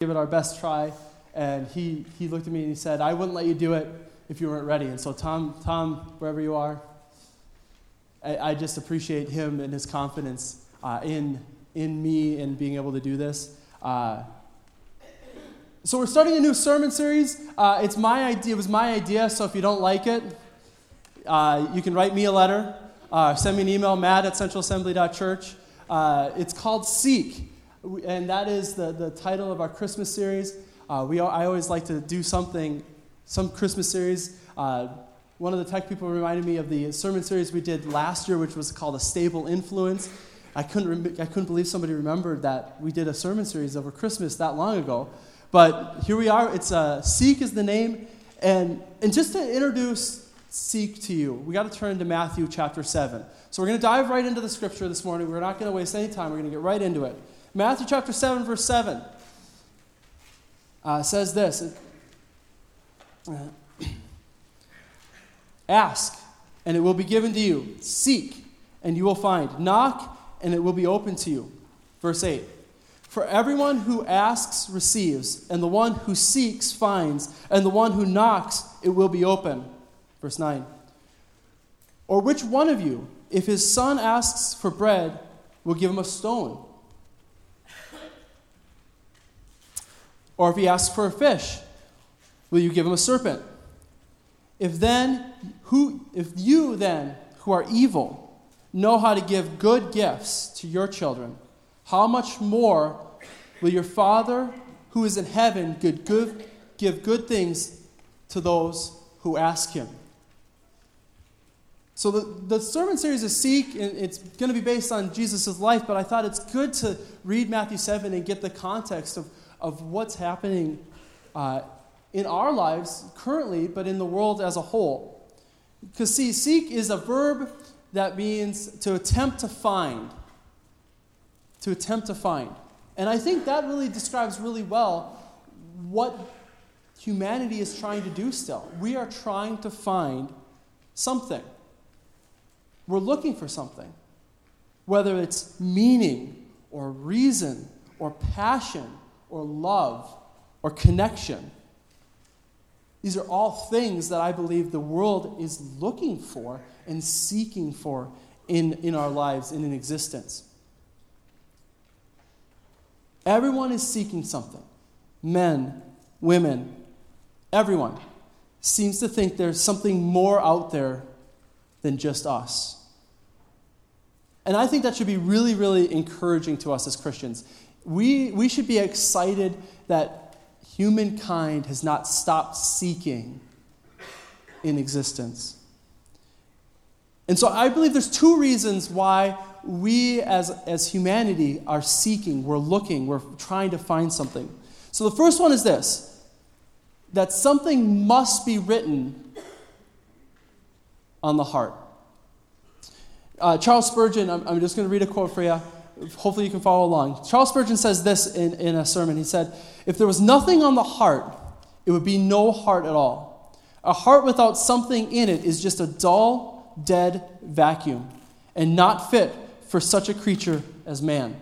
give it our best try. And he, he looked at me and he said, I wouldn't let you do it if you weren't ready. And so, Tom, Tom wherever you are, I, I just appreciate him and his confidence uh, in, in me and being able to do this. Uh, so we're starting a new sermon series. Uh, it's my idea. It was my idea. So if you don't like it, uh, you can write me a letter. Uh, send me an email, matt at centralassembly.church. Uh, it's called Seek, and that is the, the title of our Christmas series. Uh, we, I always like to do something, some Christmas series. Uh, one of the tech people reminded me of the sermon series we did last year, which was called A Stable Influence. I couldn't, rem- I couldn't believe somebody remembered that we did a sermon series over Christmas that long ago. But here we are. It's uh, Seek is the name. And, and just to introduce Seek to you, we got to turn to Matthew chapter 7. So we're going to dive right into the scripture this morning. We're not going to waste any time. We're going to get right into it. Matthew chapter 7, verse 7 uh, says this uh, Ask, and it will be given to you. Seek, and you will find. Knock, and it will be open to you. Verse 8. For everyone who asks receives, and the one who seeks finds, and the one who knocks it will be open. Verse 9. Or which one of you, if his son asks for bread, will give him a stone? Or if he asks for a fish, will you give him a serpent? If then, who, if you then, who are evil, know how to give good gifts to your children, how much more will your Father who is in heaven give good, give good things to those who ask him? So the, the sermon series is Seek, and it's going to be based on Jesus' life, but I thought it's good to read Matthew 7 and get the context of, of what's happening uh, in our lives currently, but in the world as a whole. Because, see, seek is a verb that means to attempt to find to attempt to find. And I think that really describes really well what humanity is trying to do still. We are trying to find something. We're looking for something, whether it's meaning or reason or passion or love or connection. These are all things that I believe the world is looking for and seeking for in, in our lives and in existence. Everyone is seeking something. Men, women, everyone seems to think there's something more out there than just us. And I think that should be really, really encouraging to us as Christians. We, we should be excited that humankind has not stopped seeking in existence. And so I believe there's two reasons why we as, as humanity are seeking, we're looking, we're trying to find something. So the first one is this that something must be written on the heart. Uh, Charles Spurgeon, I'm, I'm just going to read a quote for you. Hopefully, you can follow along. Charles Spurgeon says this in, in a sermon. He said, If there was nothing on the heart, it would be no heart at all. A heart without something in it is just a dull, dead vacuum and not fit for such a creature as man.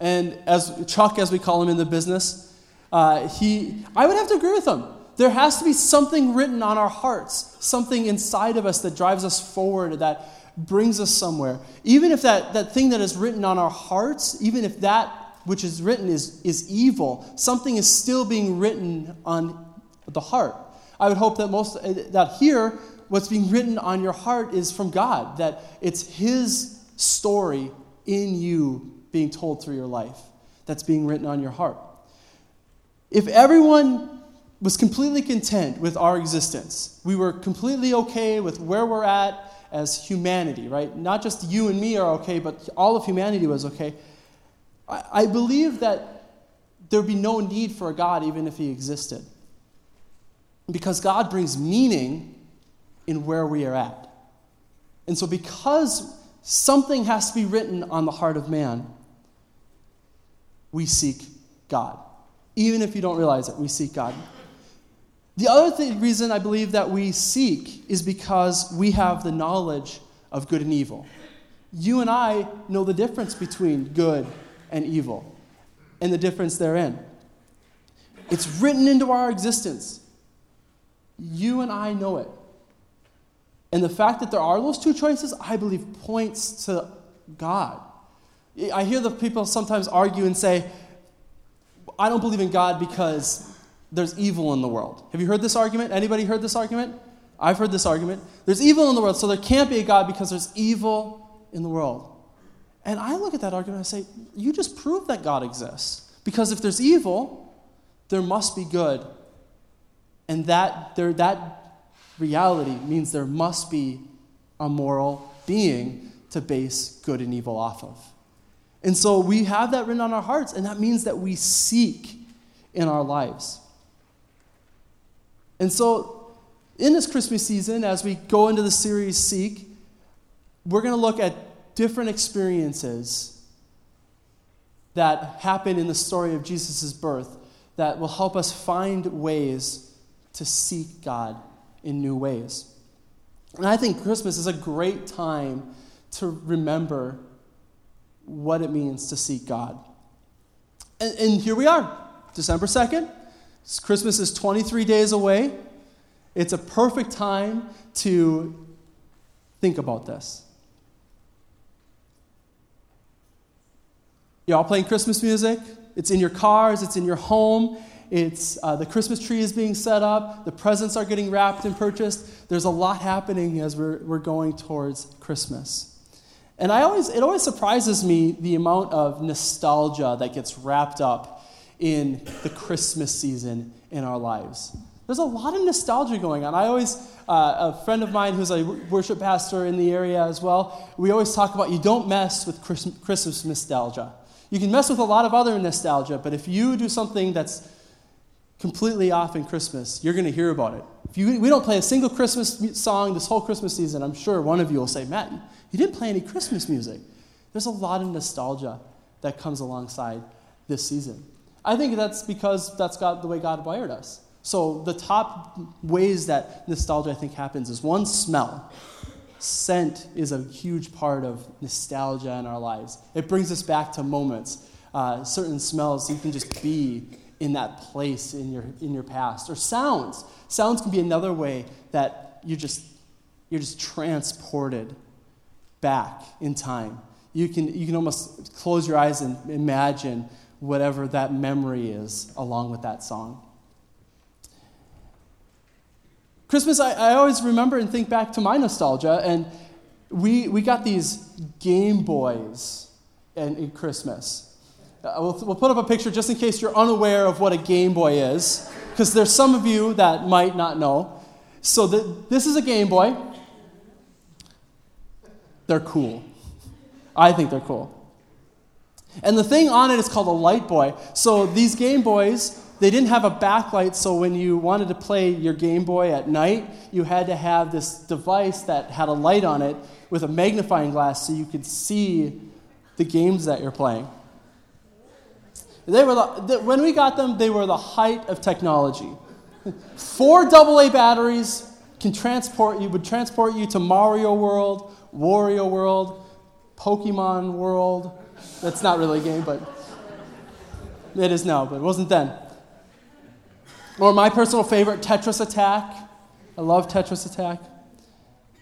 And as Chuck, as we call him in the business, uh, he, I would have to agree with him. There has to be something written on our hearts, something inside of us that drives us forward, that brings us somewhere. Even if that, that thing that is written on our hearts, even if that which is written is, is evil, something is still being written on the heart. I would hope that most eh, that here what's being written on your heart is from God, that it's His story in you being told through your life that's being written on your heart. If everyone was completely content with our existence, we were completely okay with where we're at as humanity, right? Not just you and me are okay, but all of humanity was okay. I, I believe that there'd be no need for a God even if He existed. Because God brings meaning in where we are at. And so, because something has to be written on the heart of man, we seek God. Even if you don't realize it, we seek God. The other th- reason I believe that we seek is because we have the knowledge of good and evil. You and I know the difference between good and evil. and the difference therein. It's written into our existence. You and I know it. And the fact that there are those two choices, I believe, points to God. I hear the people sometimes argue and say, I don't believe in God because there's evil in the world. Have you heard this argument? Anybody heard this argument? I've heard this argument. There's evil in the world, so there can't be a God because there's evil in the world. And I look at that argument and I say, you just proved that God exists. Because if there's evil, there must be good. And that, there, that reality means there must be a moral being to base good and evil off of. And so we have that written on our hearts, and that means that we seek in our lives. And so in this Christmas season, as we go into the series Seek, we're going to look at different experiences that happen in the story of Jesus' birth that will help us find ways to seek God in new ways. And I think Christmas is a great time to remember what it means to seek God. And, and here we are, December 2nd. Christmas is 23 days away. It's a perfect time to think about this. Y'all playing Christmas music? It's in your cars, it's in your home. It's uh, the Christmas tree is being set up, the presents are getting wrapped and purchased. There's a lot happening as we're, we're going towards Christmas. And I always, it always surprises me the amount of nostalgia that gets wrapped up in the Christmas season in our lives. There's a lot of nostalgia going on. I always, uh, a friend of mine who's a worship pastor in the area as well, we always talk about you don't mess with Christmas nostalgia. You can mess with a lot of other nostalgia, but if you do something that's completely off in Christmas, you're going to hear about it. If you, we don't play a single Christmas song this whole Christmas season, I'm sure one of you will say, Matt, you didn't play any Christmas music. There's a lot of nostalgia that comes alongside this season. I think that's because that's God, the way God wired us. So, the top ways that nostalgia, I think, happens is one, smell. Scent is a huge part of nostalgia in our lives. It brings us back to moments. Uh, certain smells, you can just be in that place in your, in your past. Or sounds. Sounds can be another way that you just, you're just transported back in time. You can, you can almost close your eyes and imagine whatever that memory is along with that song. Christmas, I, I always remember and think back to my nostalgia, and we, we got these Game Boys in, in Christmas. Uh, we'll, we'll put up a picture just in case you're unaware of what a Game Boy is, because there's some of you that might not know. So the, this is a Game Boy. They're cool. I think they're cool. And the thing on it is called a Light Boy. So these Game Boys they didn't have a backlight, so when you wanted to play your Game Boy at night, you had to have this device that had a light on it with a magnifying glass so you could see the games that you're playing. They were the, when we got them, they were the height of technology. Four AA batteries can transport you, would transport you to Mario World, Wario World, Pokemon World. That's not really a game, but it is now, but it wasn't then. Or my personal favorite, Tetris Attack. I love Tetris Attack.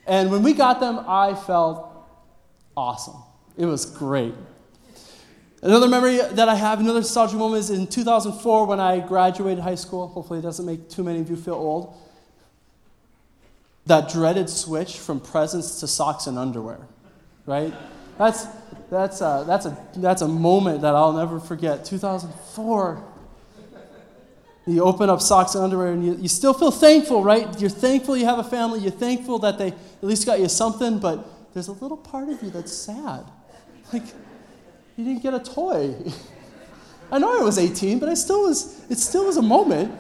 And when we got them, I felt awesome. It was great. Another memory that I have, another nostalgic moment is in 2004 when I graduated high school. Hopefully, it doesn't make too many of you feel old. That dreaded switch from presents to socks and underwear, right? That's, that's, a, that's, a, that's a moment that I'll never forget. 2004, you open up socks and underwear and you, you still feel thankful, right? You're thankful you have a family. You're thankful that they at least got you something, but there's a little part of you that's sad. Like, you didn't get a toy. I know I was 18, but I still was, it still was a moment.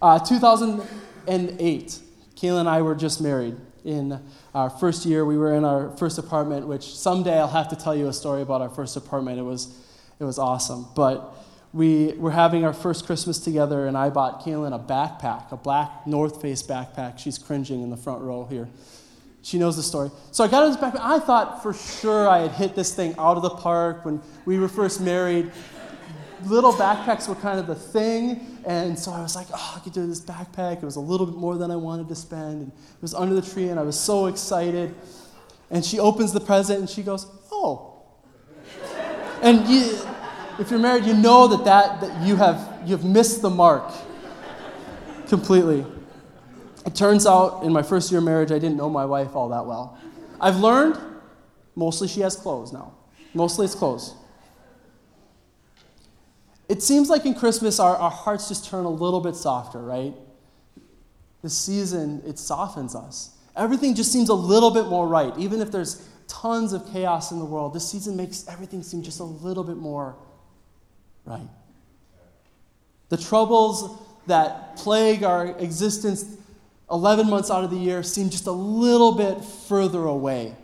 Uh, 2008, Kaylin and I were just married. In our first year, we were in our first apartment, which someday I'll have to tell you a story about our first apartment. It was, it was awesome. But we were having our first Christmas together, and I bought Kaylin a backpack, a black North Face backpack. She's cringing in the front row here. She knows the story. So I got this backpack. I thought for sure I had hit this thing out of the park when we were first married. Little backpacks were kind of the thing. And so I was like, oh, I could do this backpack. It was a little bit more than I wanted to spend. And it was under the tree, and I was so excited. And she opens the present and she goes, oh. and you, if you're married, you know that, that, that you, have, you have missed the mark completely. It turns out in my first year of marriage, I didn't know my wife all that well. I've learned mostly she has clothes now. Mostly it's clothes. It seems like in Christmas, our, our hearts just turn a little bit softer, right? The season, it softens us. Everything just seems a little bit more right. Even if there's tons of chaos in the world, this season makes everything seem just a little bit more right. The troubles that plague our existence 11 months out of the year seem just a little bit further away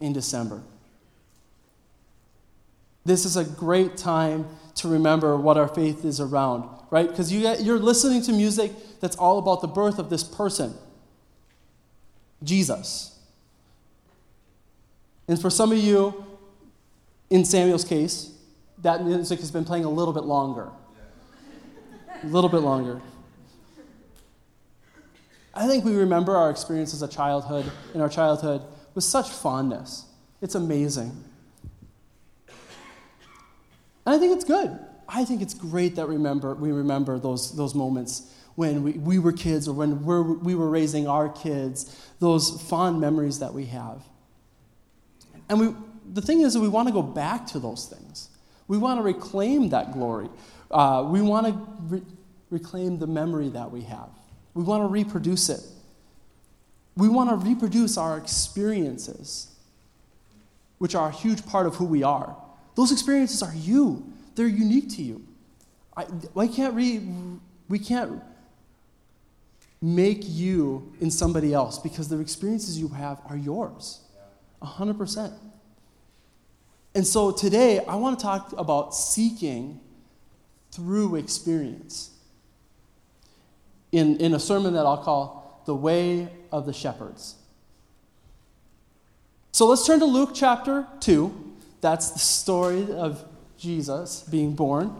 in December. This is a great time to remember what our faith is around, right? Because you you're listening to music that's all about the birth of this person, Jesus. And for some of you, in Samuel's case, that music has been playing a little bit longer. A little bit longer. I think we remember our experience as a childhood, in our childhood, with such fondness. It's amazing. And I think it's good. I think it's great that remember, we remember those, those moments when we, we were kids or when we're, we were raising our kids, those fond memories that we have. And we, the thing is, that we want to go back to those things. We want to reclaim that glory. Uh, we want to re- reclaim the memory that we have. We want to reproduce it. We want to reproduce our experiences, which are a huge part of who we are. Those experiences are you, they're unique to you. I, can't we can't make you in somebody else because the experiences you have are yours. 100%. And so today, I want to talk about seeking through experience in, in a sermon that I'll call The Way of the Shepherds. So let's turn to Luke chapter 2. That's the story of Jesus being born.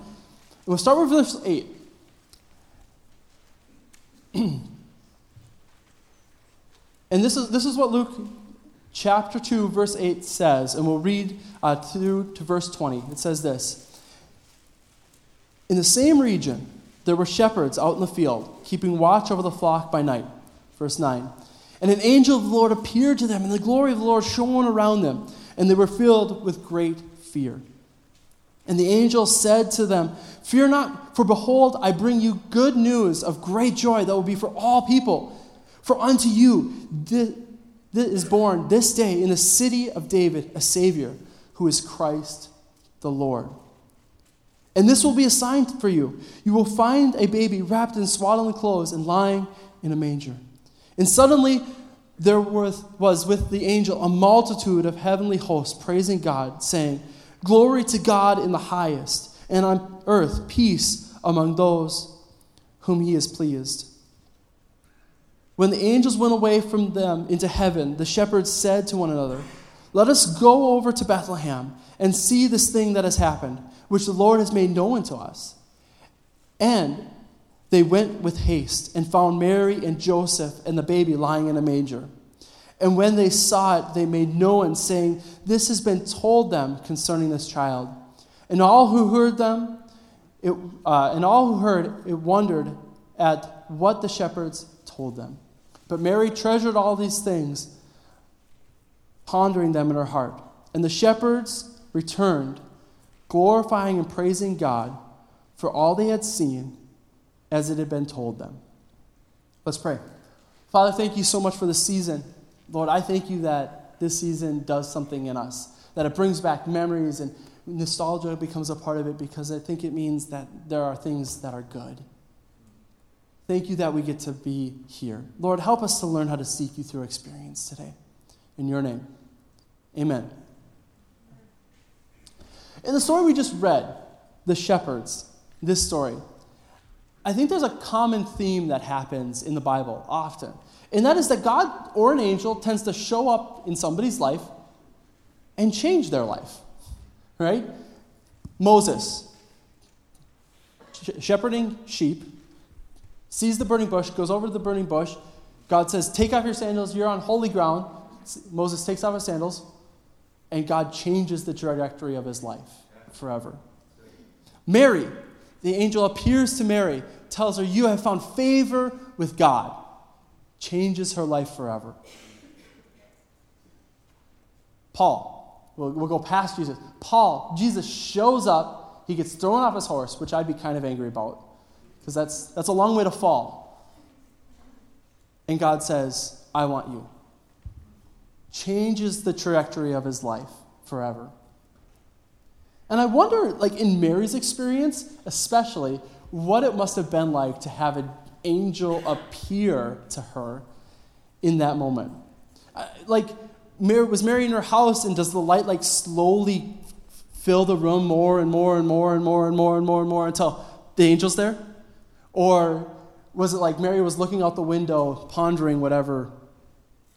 We'll start with verse 8. and this is, this is what Luke chapter 2, verse 8 says, and we'll read uh, through to verse 20. It says this In the same region, there were shepherds out in the field, keeping watch over the flock by night. Verse 9. And an angel of the Lord appeared to them, and the glory of the Lord shone around them, and they were filled with great fear. And the angel said to them, Fear not, for behold, I bring you good news of great joy that will be for all people. For unto you is born this day in the city of David a Savior, who is Christ the Lord. And this will be a sign for you. You will find a baby wrapped in swaddling clothes and lying in a manger. And suddenly there was, with the angel a multitude of heavenly hosts praising God, saying, Glory to God in the highest, and on earth peace among those whom he is pleased. When the angels went away from them into heaven, the shepherds said to one another, Let us go over to Bethlehem and see this thing that has happened which the Lord has made known to us. And they went with haste and found Mary and Joseph and the baby lying in a manger. And when they saw it, they made known, saying, This has been told them concerning this child. And all who heard them, it, uh, and all who heard it wondered at what the shepherds told them. But Mary treasured all these things, pondering them in her heart. And the shepherds returned glorifying and praising God for all they had seen as it had been told them. Let's pray. Father, thank you so much for this season. Lord, I thank you that this season does something in us, that it brings back memories and nostalgia becomes a part of it because I think it means that there are things that are good. Thank you that we get to be here. Lord, help us to learn how to seek you through experience today. In your name, amen. In the story we just read, the shepherds, this story, I think there's a common theme that happens in the Bible often. And that is that God or an angel tends to show up in somebody's life and change their life. Right? Moses, shepherding sheep, sees the burning bush, goes over to the burning bush. God says, Take off your sandals, you're on holy ground. Moses takes off his sandals, and God changes the trajectory of his life forever. Mary, the angel appears to Mary, tells her, You have found favor with God, changes her life forever. Paul, we'll, we'll go past Jesus. Paul, Jesus shows up, he gets thrown off his horse, which I'd be kind of angry about, because that's, that's a long way to fall. And God says, I want you. Changes the trajectory of his life forever. And I wonder, like in Mary's experience, especially, what it must have been like to have an angel appear to her in that moment. Uh, like, Mary, was Mary in her house, and does the light like slowly fill the room more and more and more and more and more and more and more until the angel's there? Or was it like Mary was looking out the window, pondering whatever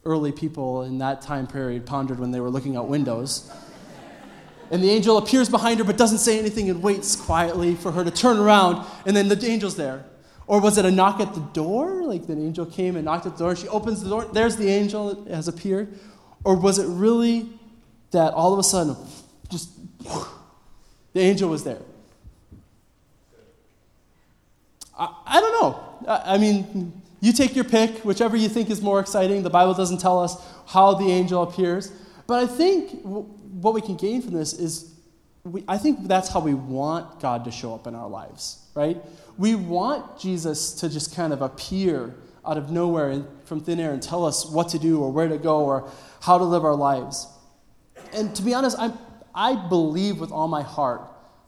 early people in that time period pondered when they were looking out windows? And the angel appears behind her but doesn't say anything and waits quietly for her to turn around, and then the angel's there. Or was it a knock at the door? Like the angel came and knocked at the door, she opens the door, there's the angel that has appeared. Or was it really that all of a sudden, just the angel was there? I, I don't know. I, I mean, you take your pick, whichever you think is more exciting. The Bible doesn't tell us how the angel appears. But I think what we can gain from this is we, I think that's how we want God to show up in our lives, right? We want Jesus to just kind of appear out of nowhere and from thin air and tell us what to do or where to go or how to live our lives. And to be honest, I, I believe with all my heart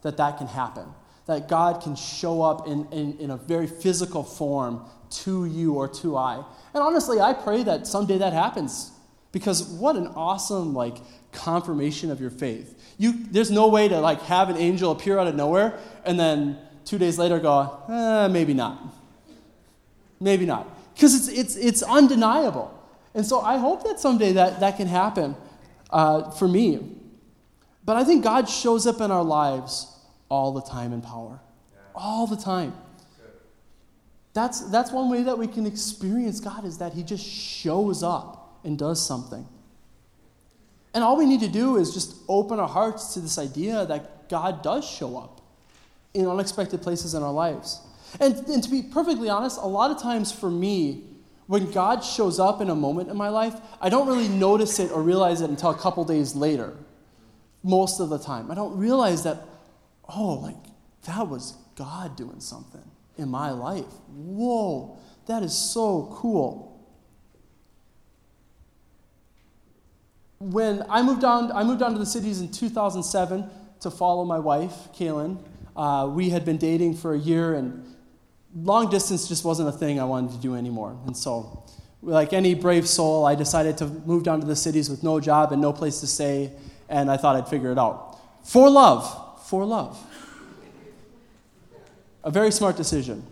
that that can happen, that God can show up in, in, in a very physical form to you or to I. And honestly, I pray that someday that happens because what an awesome, like, confirmation of your faith. You, there's no way to like have an angel appear out of nowhere and then two days later go, eh, maybe not. Maybe not. Because it's, it's, it's undeniable. And so I hope that someday that, that can happen uh, for me. But I think God shows up in our lives all the time in power. All the time. That's, that's one way that we can experience God is that He just shows up and does something. And all we need to do is just open our hearts to this idea that God does show up in unexpected places in our lives. And, and to be perfectly honest, a lot of times for me, when God shows up in a moment in my life, I don't really notice it or realize it until a couple days later, most of the time. I don't realize that, oh, like, that was God doing something in my life. Whoa, that is so cool. When I moved down, I moved down to the cities in 2007 to follow my wife, Kaylin. Uh, we had been dating for a year, and long distance just wasn't a thing I wanted to do anymore. And so, like any brave soul, I decided to move down to the cities with no job and no place to stay, and I thought I'd figure it out. For love. For love. A very smart decision.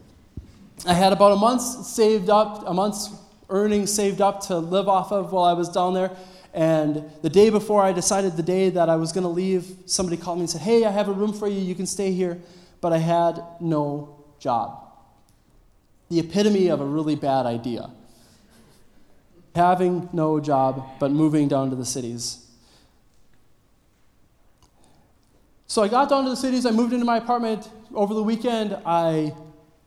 I had about a month saved up, a month's earnings saved up to live off of while I was down there. And the day before I decided the day that I was going to leave, somebody called me and said, Hey, I have a room for you. You can stay here. But I had no job. The epitome of a really bad idea. Having no job, but moving down to the cities. So I got down to the cities. I moved into my apartment over the weekend. I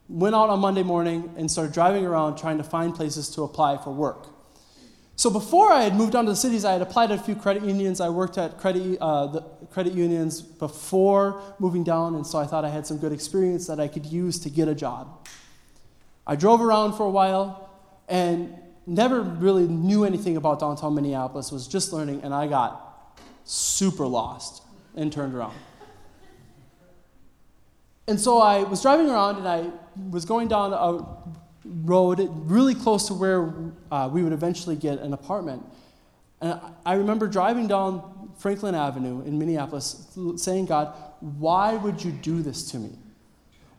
went out on Monday morning and started driving around trying to find places to apply for work. So before I had moved on to the cities, I had applied at a few credit unions. I worked at credit, uh, the credit unions before moving down, and so I thought I had some good experience that I could use to get a job. I drove around for a while and never really knew anything about downtown Minneapolis, was just learning, and I got super lost and turned around. And so I was driving around and I was going down a road really close to where uh, we would eventually get an apartment. And I remember driving down Franklin Avenue in Minneapolis saying, God, why would you do this to me?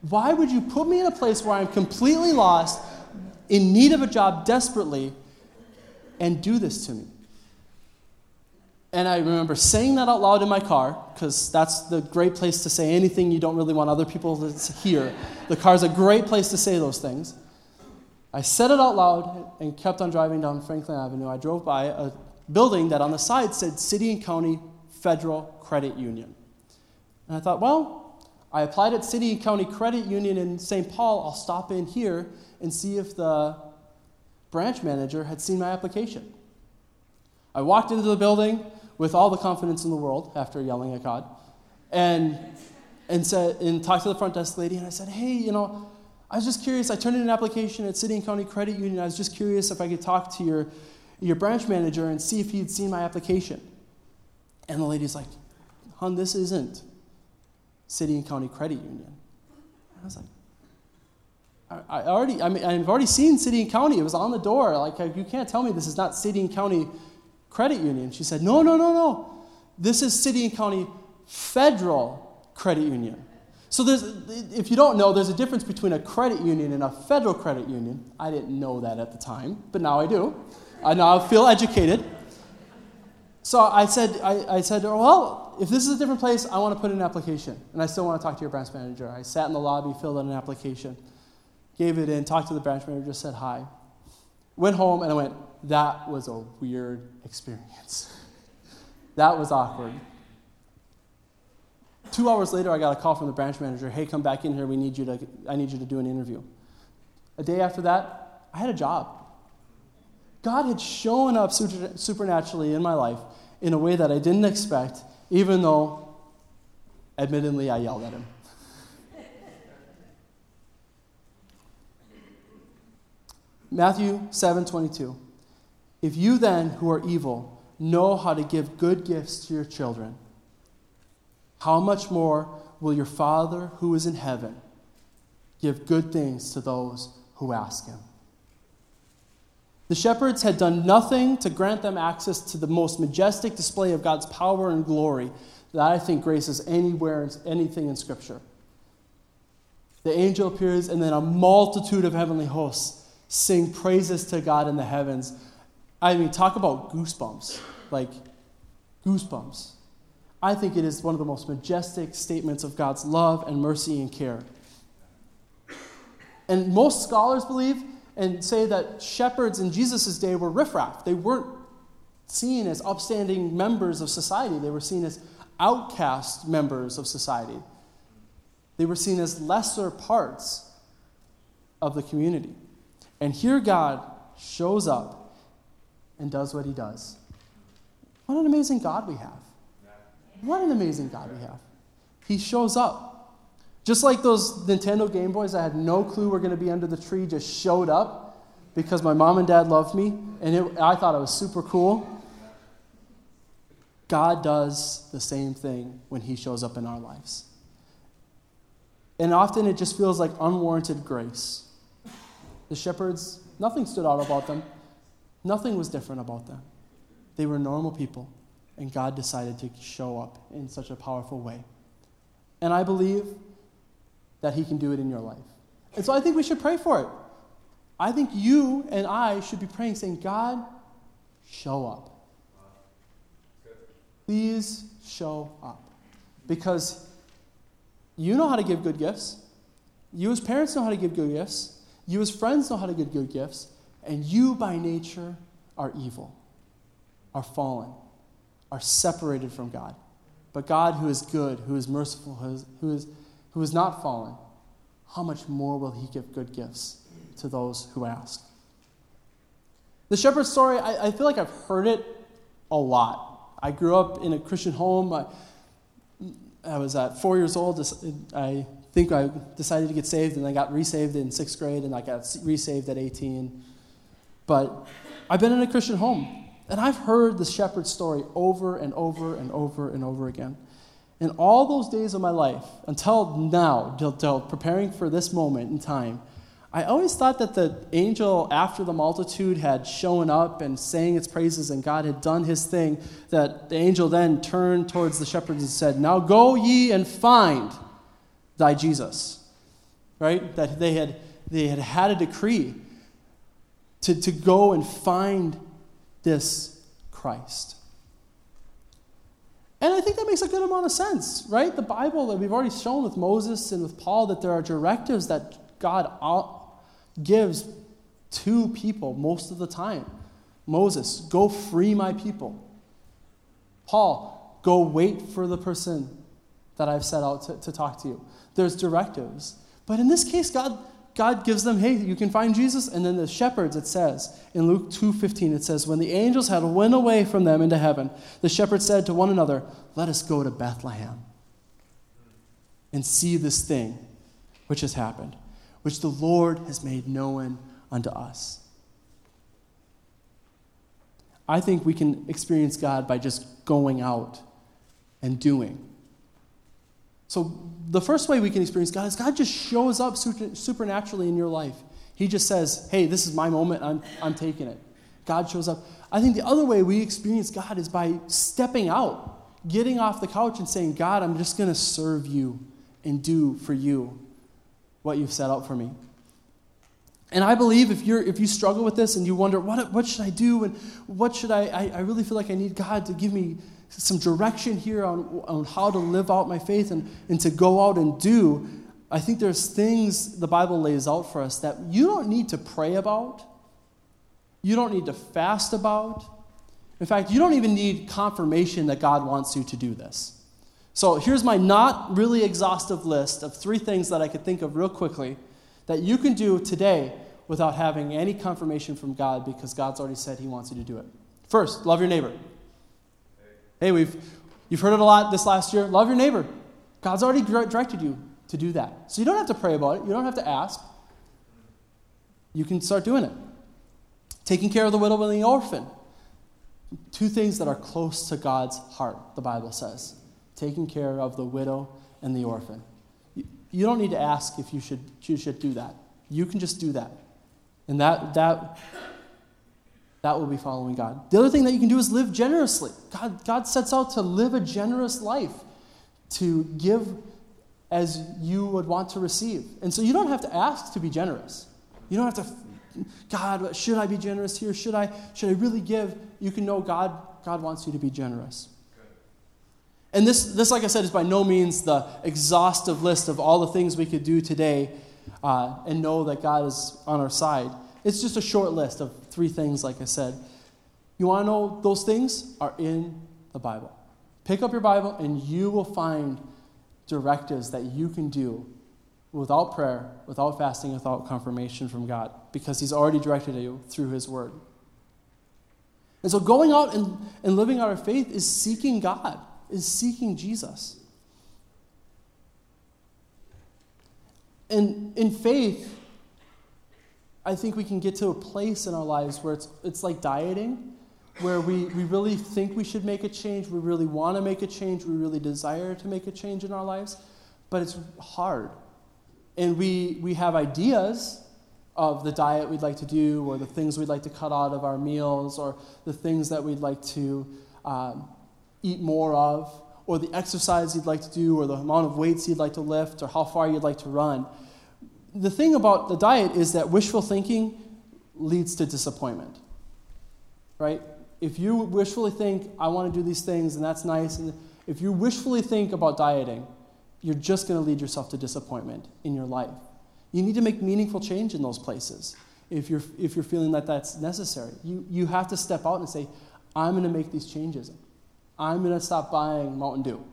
Why would you put me in a place where I'm completely lost, in need of a job desperately, and do this to me. And I remember saying that out loud in my car, because that's the great place to say anything you don't really want other people to hear. The car's a great place to say those things. I said it out loud and kept on driving down Franklin Avenue. I drove by a building that on the side said City and County Federal Credit Union. And I thought, well, I applied at City and County Credit Union in St. Paul. I'll stop in here and see if the branch manager had seen my application. I walked into the building with all the confidence in the world after yelling at God and, and, said, and talked to the front desk lady and I said, hey, you know, I was just curious. I turned in an application at City and County Credit Union. I was just curious if I could talk to your, your branch manager and see if he'd seen my application. And the lady's like, hon, this isn't City and County Credit Union. I was like, I, I already, I mean, I've already seen City and County. It was on the door. Like, uh, you can't tell me this is not City and County Credit Union. She said, No, no, no, no. This is City and County Federal Credit Union. So there's, if you don't know, there's a difference between a credit union and a federal credit union. I didn't know that at the time, but now I do. I now I feel educated. So I said, I, I said, well, if this is a different place, I want to put in an application. And I still want to talk to your branch manager. I sat in the lobby, filled out an application gave it in, talked to the branch manager, said hi. Went home and I went, that was a weird experience. that was awkward. Two hours later, I got a call from the branch manager. Hey, come back in here. We need you to. I need you to do an interview. A day after that, I had a job. God had shown up supernaturally in my life in a way that I didn't expect, even though, admittedly, I yelled at him. Matthew 7 22. If you then, who are evil, know how to give good gifts to your children, how much more will your Father who is in heaven give good things to those who ask him? The shepherds had done nothing to grant them access to the most majestic display of God's power and glory that I think graces anywhere, anything in Scripture. The angel appears, and then a multitude of heavenly hosts sing praises to God in the heavens. I mean, talk about goosebumps. Like, goosebumps. I think it is one of the most majestic statements of God's love and mercy and care. And most scholars believe and say that shepherds in Jesus' day were riffraff. They weren't seen as upstanding members of society, they were seen as outcast members of society. They were seen as lesser parts of the community. And here God shows up and does what he does. What an amazing God we have. What an amazing God we have. He shows up. Just like those Nintendo Game Boys I had no clue were going to be under the tree just showed up because my mom and dad loved me and it, I thought it was super cool. God does the same thing when He shows up in our lives. And often it just feels like unwarranted grace. The shepherds, nothing stood out about them. Nothing was different about them. They were normal people, and God decided to show up in such a powerful way. And I believe that He can do it in your life. And so I think we should pray for it. I think you and I should be praying, saying, God, show up. Please show up. Because you know how to give good gifts. You, as parents, know how to give good gifts. You, as friends, know how to give good gifts, and you, by nature, are evil, are fallen, are separated from God. But God, who is good, who is merciful, who is, who is, who is not fallen, how much more will He give good gifts to those who ask? The shepherd story, I, I feel like I've heard it a lot. I grew up in a Christian home. I, I was at four years old. I think I decided to get saved, and I got resaved in sixth grade, and I got resaved at 18. But I've been in a Christian home, and I've heard the shepherd story over and over and over and over again. In all those days of my life, until now, preparing for this moment in time, I always thought that the angel, after the multitude had shown up and sang its praises and God had done his thing, that the angel then turned towards the shepherds and said, Now go ye and find thy Jesus. Right? That they had, they had had a decree to, to go and find this Christ. And I think that makes a good amount of sense, right? The Bible that we've already shown with Moses and with Paul that there are directives that God gives to people most of the time. Moses, go free my people. Paul, go wait for the person that I've set out to, to talk to you. There's directives. But in this case, God God gives them, hey, you can find Jesus. And then the shepherds, it says, in Luke 2.15, it says, when the angels had went away from them into heaven, the shepherds said to one another, let us go to Bethlehem and see this thing which has happened, which the Lord has made known unto us. I think we can experience God by just going out and doing. So, the first way we can experience God is God just shows up supernaturally in your life. He just says, Hey, this is my moment, I'm, I'm taking it. God shows up. I think the other way we experience God is by stepping out, getting off the couch and saying, God, I'm just going to serve you and do for you what you've set out for me. And I believe if, you're, if you struggle with this and you wonder, what, what should I do? And what should I, I, I really feel like I need God to give me some direction here on, on how to live out my faith and, and to go out and do, I think there's things the Bible lays out for us that you don't need to pray about. You don't need to fast about. In fact, you don't even need confirmation that God wants you to do this. So here's my not really exhaustive list of three things that I could think of real quickly that you can do today without having any confirmation from God because God's already said He wants you to do it. First, love your neighbor. Hey, we've, you've heard it a lot this last year. Love your neighbor. God's already directed you to do that. So you don't have to pray about it, you don't have to ask. You can start doing it. Taking care of the widow and the orphan. Two things that are close to God's heart, the Bible says. Taking care of the widow and the orphan. You don't need to ask if you should, you should do that. You can just do that. And that, that that will be following God. The other thing that you can do is live generously. God, God sets out to live a generous life, to give as you would want to receive. And so you don't have to ask to be generous. You don't have to, God, should I be generous here? Should I, should I really give? You can know God, God wants you to be generous. And this, this, like I said, is by no means the exhaustive list of all the things we could do today uh, and know that God is on our side. It's just a short list of three things, like I said. You want to know those things are in the Bible. Pick up your Bible, and you will find directives that you can do without prayer, without fasting, without confirmation from God, because He's already directed you through His Word. And so going out and, and living out our faith is seeking God, is seeking Jesus. And in faith, I think we can get to a place in our lives where it's, it's like dieting, where we, we really think we should make a change, we really want to make a change, we really desire to make a change in our lives, but it's hard. And we, we have ideas of the diet we'd like to do, or the things we'd like to cut out of our meals, or the things that we'd like to um, eat more of, or the exercise you'd like to do, or the amount of weights you'd like to lift, or how far you'd like to run the thing about the diet is that wishful thinking leads to disappointment. Right? If you wishfully think, I want to do these things and that's nice, and if you wishfully think about dieting, you're just going to lead yourself to disappointment in your life. You need to make meaningful change in those places if you're, if you're feeling that that's necessary. You, you have to step out and say, I'm going to make these changes. I'm going to stop buying Mountain Dew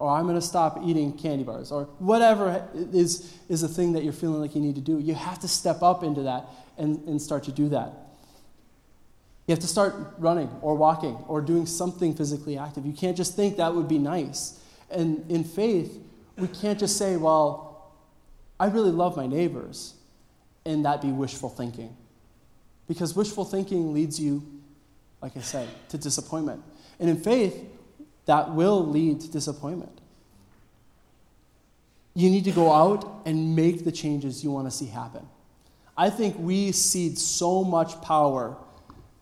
or I'm going to stop eating candy bars, or whatever is, is a thing that you're feeling like you need to do. You have to step up into that and, and start to do that. You have to start running or walking or doing something physically active. You can't just think that would be nice. And in faith, we can't just say, well, I really love my neighbors, and that be wishful thinking. Because wishful thinking leads you, like I said, to disappointment. And in faith, that will lead to disappointment. You need to go out and make the changes you want to see happen. I think we cede so much power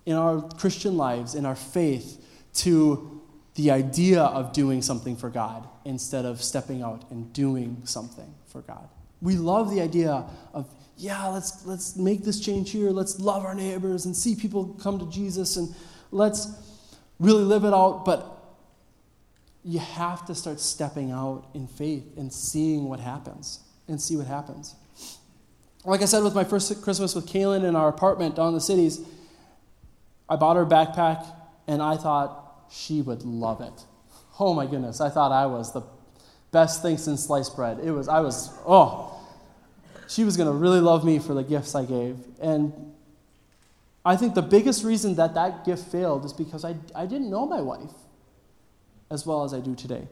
in our Christian lives, in our faith, to the idea of doing something for God instead of stepping out and doing something for God. We love the idea of, yeah, let's, let's make this change here. Let's love our neighbors and see people come to Jesus and let's really live it out. But you have to start stepping out in faith and seeing what happens and see what happens. Like I said, with my first Christmas with Kaylin in our apartment down in the cities, I bought her a backpack and I thought she would love it. Oh my goodness, I thought I was the best thing since sliced bread. It was, I was, oh, she was going to really love me for the gifts I gave. And I think the biggest reason that that gift failed is because I, I didn't know my wife as well as I do today.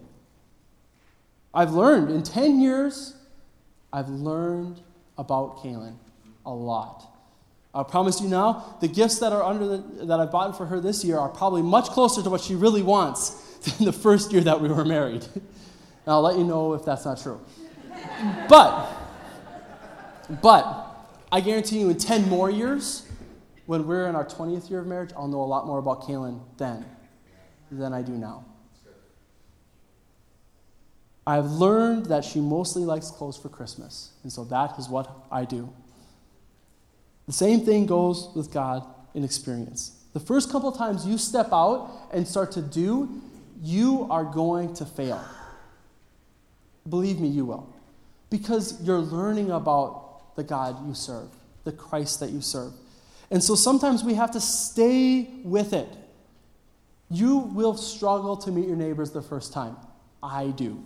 I've learned in 10 years, I've learned about Kaylin a lot. I promise you now, the gifts that are under the, that I've bought for her this year are probably much closer to what she really wants than the first year that we were married. and I'll let you know if that's not true. but, but I guarantee you, in 10 more years, when we're in our 20th year of marriage, I'll know a lot more about Kaylin then than I do now. I've learned that she mostly likes clothes for Christmas, and so that is what I do. The same thing goes with God in experience. The first couple times you step out and start to do, you are going to fail. Believe me, you will. Because you're learning about the God you serve, the Christ that you serve. And so sometimes we have to stay with it. You will struggle to meet your neighbors the first time. I do.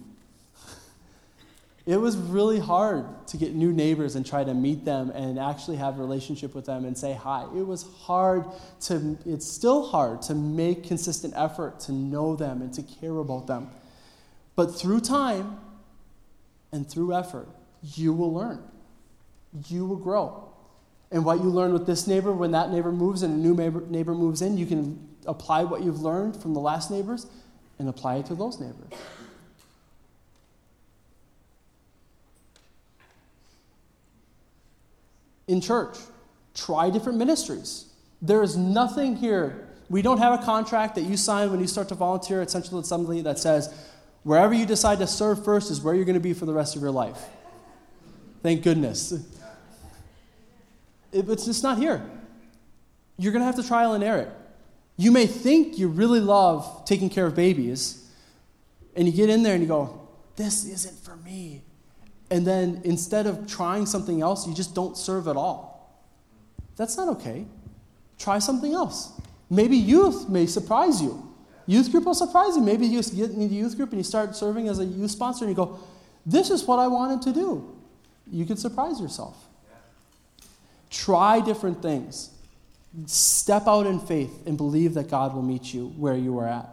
It was really hard to get new neighbors and try to meet them and actually have a relationship with them and say hi. It was hard to, it's still hard to make consistent effort to know them and to care about them. But through time and through effort, you will learn. You will grow. And what you learn with this neighbor, when that neighbor moves and a new neighbor, neighbor moves in, you can apply what you've learned from the last neighbors and apply it to those neighbors. In church. Try different ministries. There is nothing here. We don't have a contract that you sign when you start to volunteer at Central Assembly that says, wherever you decide to serve first is where you're going to be for the rest of your life. Thank goodness. it's just not here. You're going to have to trial and error it. You may think you really love taking care of babies, and you get in there and you go, This isn't for me and then instead of trying something else, you just don't serve at all. That's not okay. Try something else. Maybe youth may surprise you. Youth group will surprise you. Maybe you get in the youth group and you start serving as a youth sponsor and you go, This is what I wanted to do. You could surprise yourself. Try different things. Step out in faith and believe that God will meet you where you are at.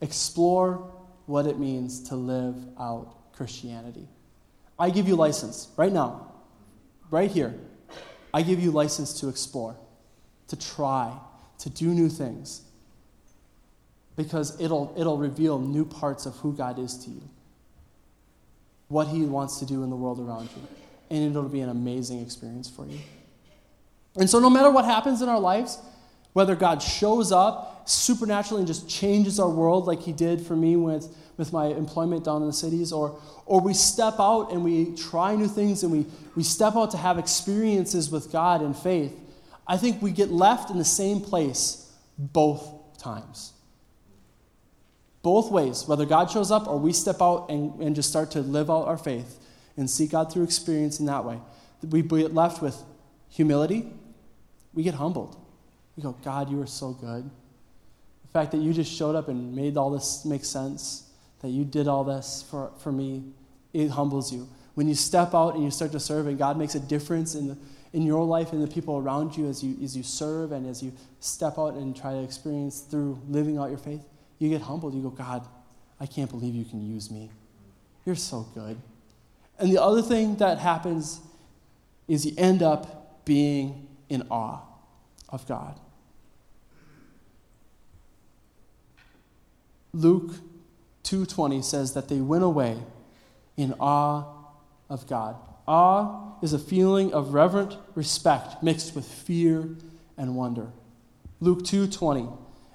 Explore what it means to live out Christianity. I give you license right now, right here. I give you license to explore, to try, to do new things. Because it'll, it'll reveal new parts of who God is to you, what He wants to do in the world around you. And it'll be an amazing experience for you. And so, no matter what happens in our lives, whether God shows up supernaturally and just changes our world like He did for me with with my employment down in the cities, or, or we step out and we try new things and we, we step out to have experiences with God and faith, I think we get left in the same place both times. Both ways, whether God shows up or we step out and, and just start to live out our faith and see God through experience in that way, we get left with humility, we get humbled. We go, God, you are so good. The fact that you just showed up and made all this make sense that you did all this for, for me, it humbles you. When you step out and you start to serve, and God makes a difference in, the, in your life and the people around you as, you as you serve and as you step out and try to experience through living out your faith, you get humbled. You go, God, I can't believe you can use me. You're so good. And the other thing that happens is you end up being in awe of God. Luke 2:20 says that they went away in awe of God. Awe is a feeling of reverent respect mixed with fear and wonder. Luke 2:20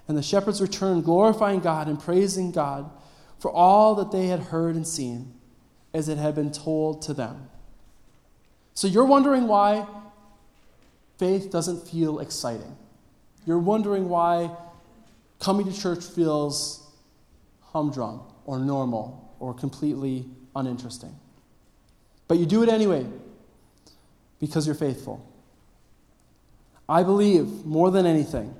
And the shepherds returned glorifying God and praising God for all that they had heard and seen as it had been told to them. So you're wondering why faith doesn't feel exciting. You're wondering why coming to church feels humdrum or normal or completely uninteresting. But you do it anyway because you're faithful. I believe more than anything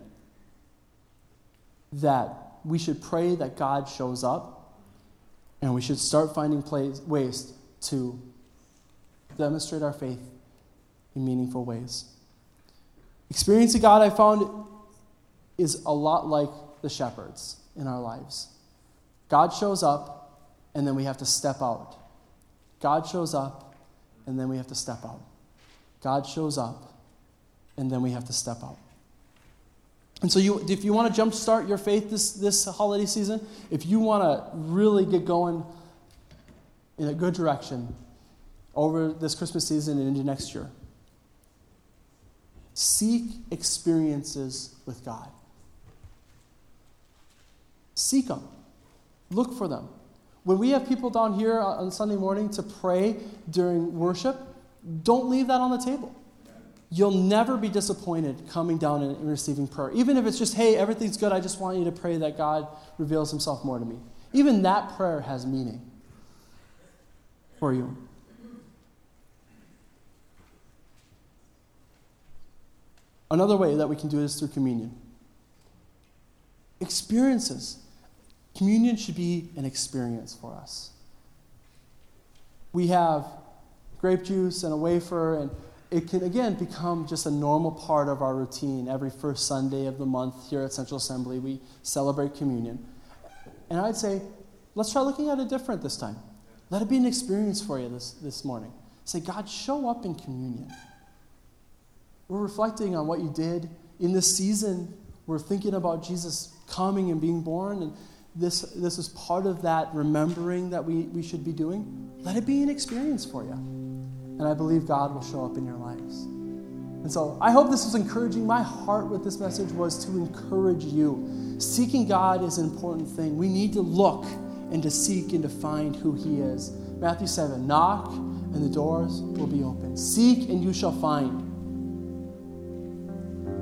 that we should pray that God shows up and we should start finding plays, ways to demonstrate our faith in meaningful ways. Experiencing God, I found, is a lot like the shepherds in our lives. God shows up, and then we have to step out. God shows up, and then we have to step out. God shows up, and then we have to step out. And so, you, if you want to jumpstart your faith this, this holiday season, if you want to really get going in a good direction over this Christmas season and into next year, seek experiences with God. Seek them, look for them. When we have people down here on Sunday morning to pray during worship, don't leave that on the table. You'll never be disappointed coming down and receiving prayer. Even if it's just, hey, everything's good, I just want you to pray that God reveals himself more to me. Even that prayer has meaning for you. Another way that we can do this through communion. Experiences. Communion should be an experience for us. We have grape juice and a wafer, and it can again become just a normal part of our routine. Every first Sunday of the month here at Central Assembly, we celebrate communion. And I'd say, let's try looking at it different this time. Let it be an experience for you this, this morning. Say, God, show up in communion. We're reflecting on what you did in this season. We're thinking about Jesus coming and being born, and this, this is part of that remembering that we, we should be doing. Let it be an experience for you. And I believe God will show up in your lives. And so I hope this was encouraging. My heart with this message was to encourage you. Seeking God is an important thing. We need to look and to seek and to find who He is. Matthew 7 Knock, and the doors will be open. Seek, and you shall find.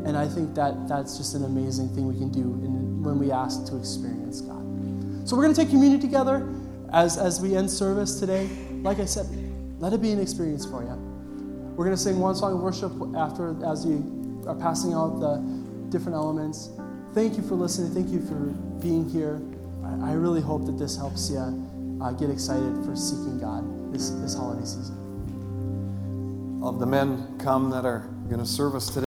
And I think that that's just an amazing thing we can do in, when we ask to experience God. So we're going to take communion together as, as we end service today. Like I said, let it be an experience for you. We're going to sing one song of worship after as you are passing out the different elements. Thank you for listening. Thank you for being here. I, I really hope that this helps you uh, get excited for seeking God this, this holiday season. Of the men come that are going to serve us today.